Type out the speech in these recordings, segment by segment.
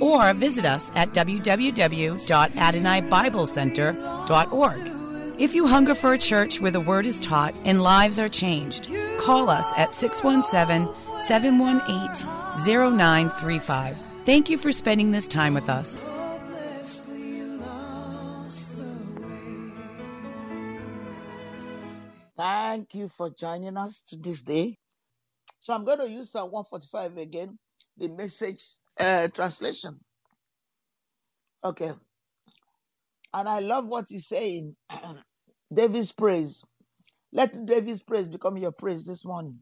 Or visit us at www.adonai.biblecenter.org. If you hunger for a church where the word is taught and lives are changed, call us at 617 718 0935. Thank you for spending this time with us. Thank you for joining us to this day. So I'm going to use Psalm 145 again, the message uh, translation. Okay. And I love what he's saying. David's praise. Let David's praise become your praise this morning.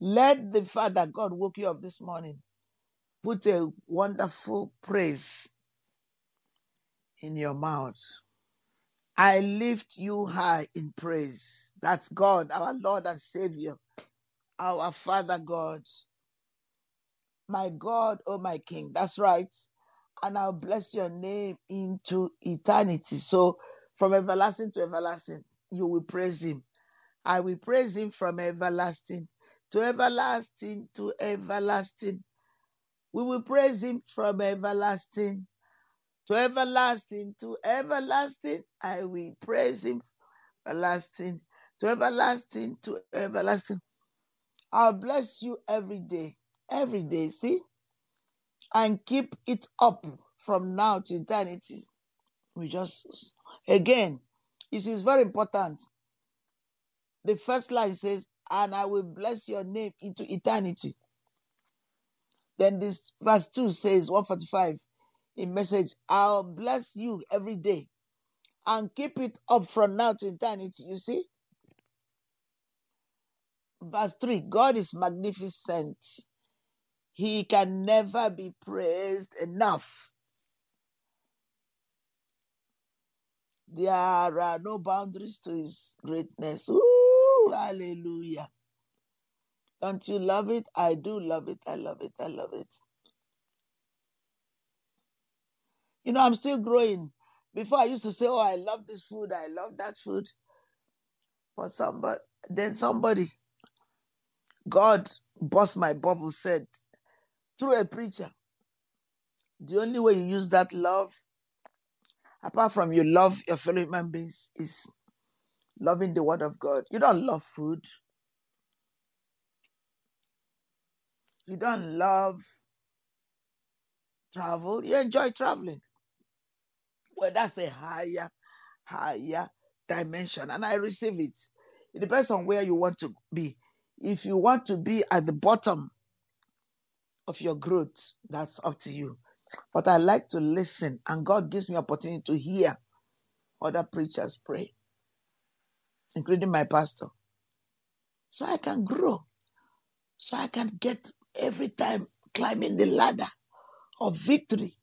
Let the Father God woke you up this morning. Put a wonderful praise in your mouth. I lift you high in praise. That's God, our Lord and Savior, our Father God. My God, oh my King. That's right. And I'll bless your name into eternity. So from everlasting to everlasting, you will praise him. I will praise him from everlasting to everlasting to everlasting. We will praise him from everlasting to everlasting to everlasting. I will praise him everlasting to everlasting to everlasting. I'll bless you every day, every day. See, and keep it up from now to eternity. We just again, this is very important. The first line says, and I will bless your name into eternity. Then this verse 2 says, 145 in message, I'll bless you every day and keep it up from now to eternity. You see? Verse 3 God is magnificent. He can never be praised enough. There are no boundaries to his greatness. Ooh, hallelujah. Don't you love it? I do love it. I love it. I love it. You know, I'm still growing. Before I used to say, Oh, I love this food, I love that food. But somebody then somebody, God bust my bubble, said, through a preacher, the only way you use that love, apart from you love your fellow human beings, is loving the word of God. You don't love food. You don't love travel. You enjoy traveling. Well, that's a higher, higher dimension, and I receive it. It depends on where you want to be. If you want to be at the bottom of your growth, that's up to you. But I like to listen, and God gives me opportunity to hear other preachers pray, including my pastor, so I can grow, so I can get every time climbing the ladder of victory,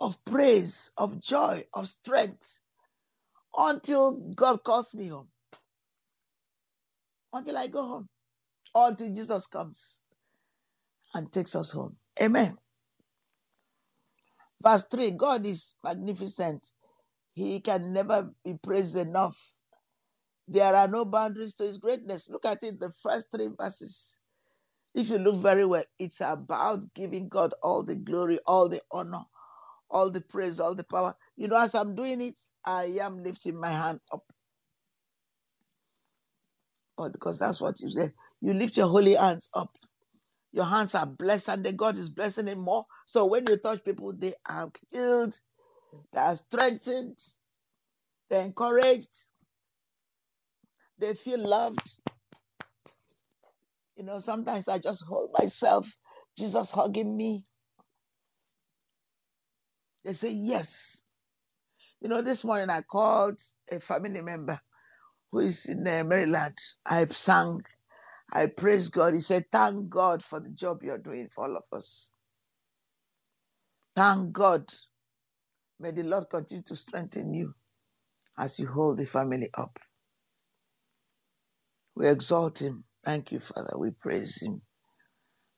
of praise, of joy, of strength, until God calls me home, until I go home, or until Jesus comes and takes us home. Amen. Verse 3 God is magnificent. He can never be praised enough. There are no boundaries to his greatness. Look at it, the first three verses. If you look very well, it's about giving God all the glory, all the honor, all the praise, all the power. You know, as I'm doing it, I am lifting my hand up. Oh, because that's what you say. You lift your holy hands up. Your hands are blessed, and the God is blessing it more. So when you touch people, they are healed, they are strengthened, they're encouraged, they feel loved. You know, sometimes I just hold myself, Jesus hugging me. They say, Yes. You know, this morning I called a family member who is in uh, Maryland. I sang, I praised God. He said, Thank God for the job you're doing for all of us. Thank God. May the Lord continue to strengthen you as you hold the family up. We exalt him. Thank you, Father. We praise him.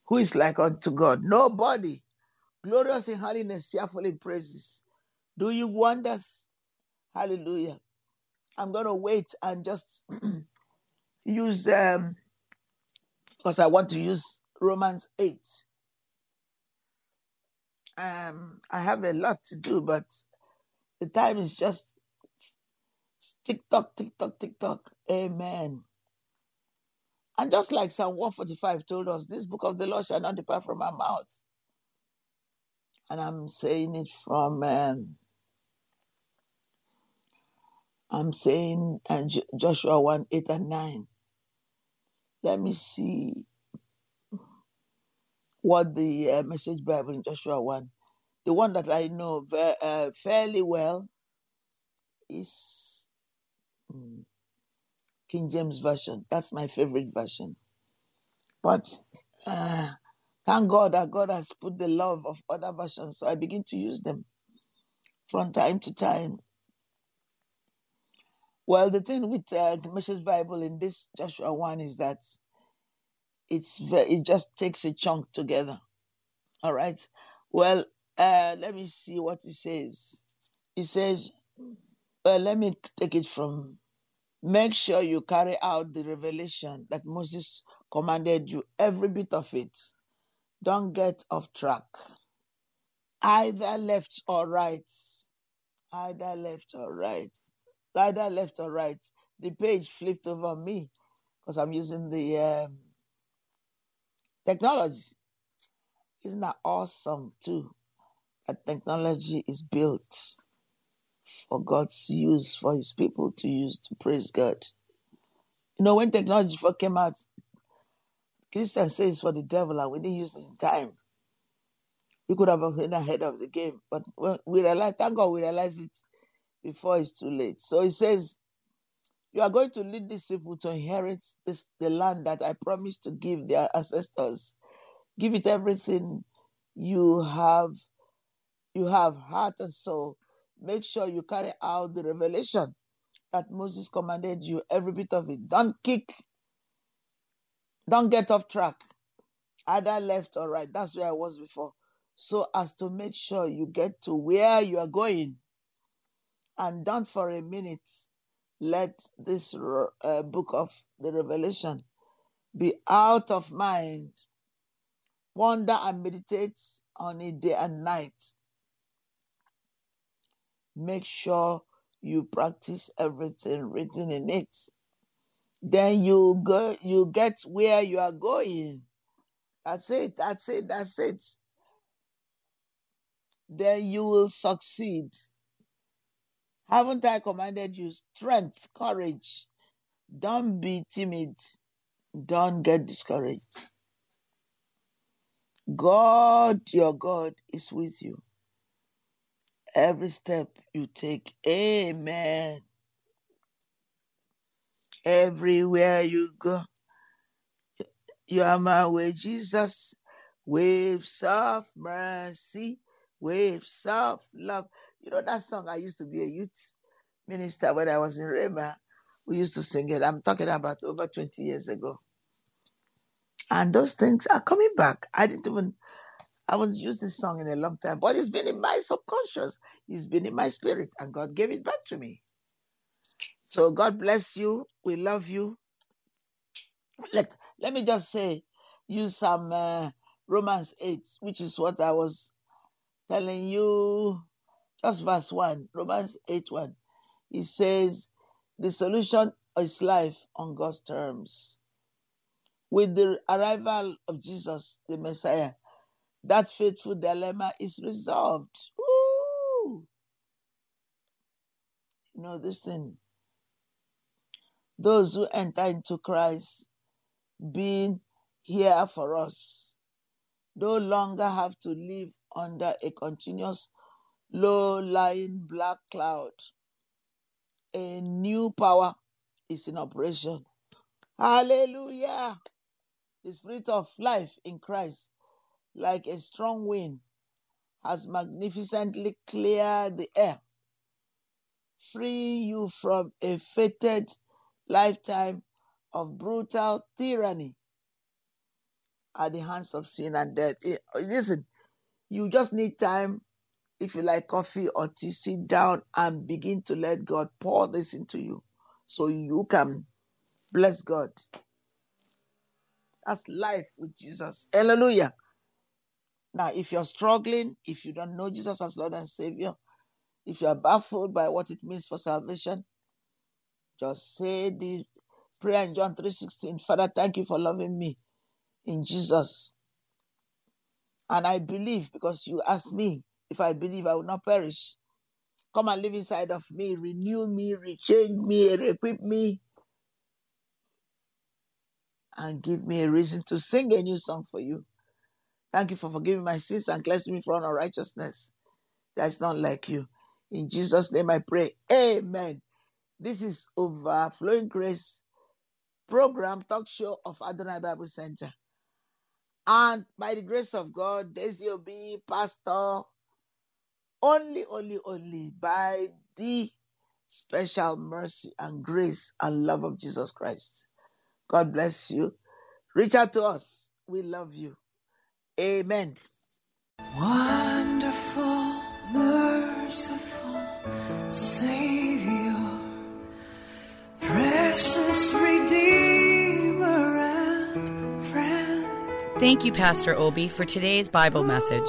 Who is like unto God? Nobody. Glorious in holiness, fearful in praises. Do you wonders? Hallelujah. I'm going to wait and just use, um, because I want to use Romans 8. Um, I have a lot to do, but the time is just tick tock, tick tock, tick tock. Amen. And just like Psalm 145 told us, this book of the Lord shall not depart from our mouth. And I'm saying it from, um, I'm saying uh, J- Joshua 1 8 and 9. Let me see what the uh, message Bible in Joshua 1, the one that I know ve- uh, fairly well is mm, King James Version. That's my favorite version. But uh, thank God that God has put the love of other versions, so I begin to use them from time to time. Well, the thing with uh, the Message Bible in this Joshua 1 is that it's it just takes a chunk together. All right. Well, uh, let me see what it says. It says, well, let me take it from make sure you carry out the revelation that Moses commanded you, every bit of it. Don't get off track, either left or right, either left or right, either left or right. The page flipped over me because I'm using the um, technology. Isn't that awesome too? That technology is built for God's use, for His people to use to praise God. You know, when technology first came out, Christians say it's for the devil, and we didn't use it in time. We could have been ahead of the game, but we realized, thank God, we realized it before it's too late. So He says, "You are going to lead these people to inherit this the land that I promised to give their ancestors. Give it everything you have, you have heart and soul. Make sure you carry out the revelation that Moses commanded you, every bit of it. Don't kick, don't get off track, either left or right. That's where I was before. So as to make sure you get to where you are going. And don't for a minute let this uh, book of the Revelation be out of mind. Ponder and meditate on it day and night. Make sure you practice everything written in it. Then you go, you get where you are going. That's it. That's it. That's it. Then you will succeed. Haven't I commanded you strength, courage? Don't be timid. Don't get discouraged. God, your God, is with you. Every step you take. Amen. Everywhere you go, you are my way, Jesus. Waves of mercy, waves of love. You know that song? I used to be a youth minister when I was in Rhema. We used to sing it. I'm talking about over 20 years ago. And those things are coming back. I didn't even, I haven't used this song in a long time, but it's been in my subconscious. It's been in my spirit, and God gave it back to me. So God bless you. We love you. Let, let me just say, use some uh, Romans 8, which is what I was telling you just verse 1, Romans 8 1. It says, The solution is life on God's terms. With the arrival of Jesus, the Messiah, that fateful dilemma is resolved. Woo! You know, this thing. Those who enter into Christ being here for us no longer have to live under a continuous low lying black cloud. A new power is in operation. Hallelujah. The spirit of life in Christ, like a strong wind, has magnificently cleared the air, freeing you from a fated lifetime of brutal tyranny at the hands of sin and death. Eh, listen, you just need time. If you like coffee or tea, sit down and begin to let God pour this into you so you can bless God. That's life with Jesus. Hallelujah. Now, if you're struggling, if you don't know Jesus as Lord and Savior, if you are baffled by what it means for salvation, just say the prayer in John 3:16. Father, thank you for loving me in Jesus. And I believe because you asked me if I believe I will not perish. Come and live inside of me, renew me, rechange me, equip me, and give me a reason to sing a new song for you. Thank you for forgiving my sins and cleansing me from unrighteousness. That is not like you. In Jesus' name I pray. Amen. This is Overflowing Grace program, talk show of Adonai Bible Center. And by the grace of God, Daisy Obi, Pastor, only, only, only by the special mercy and grace and love of Jesus Christ. God bless you. Reach out to us. We love you. Amen. Wonderful, merciful Savior, precious Redeemer and friend. Thank you, Pastor Obi, for today's Bible message.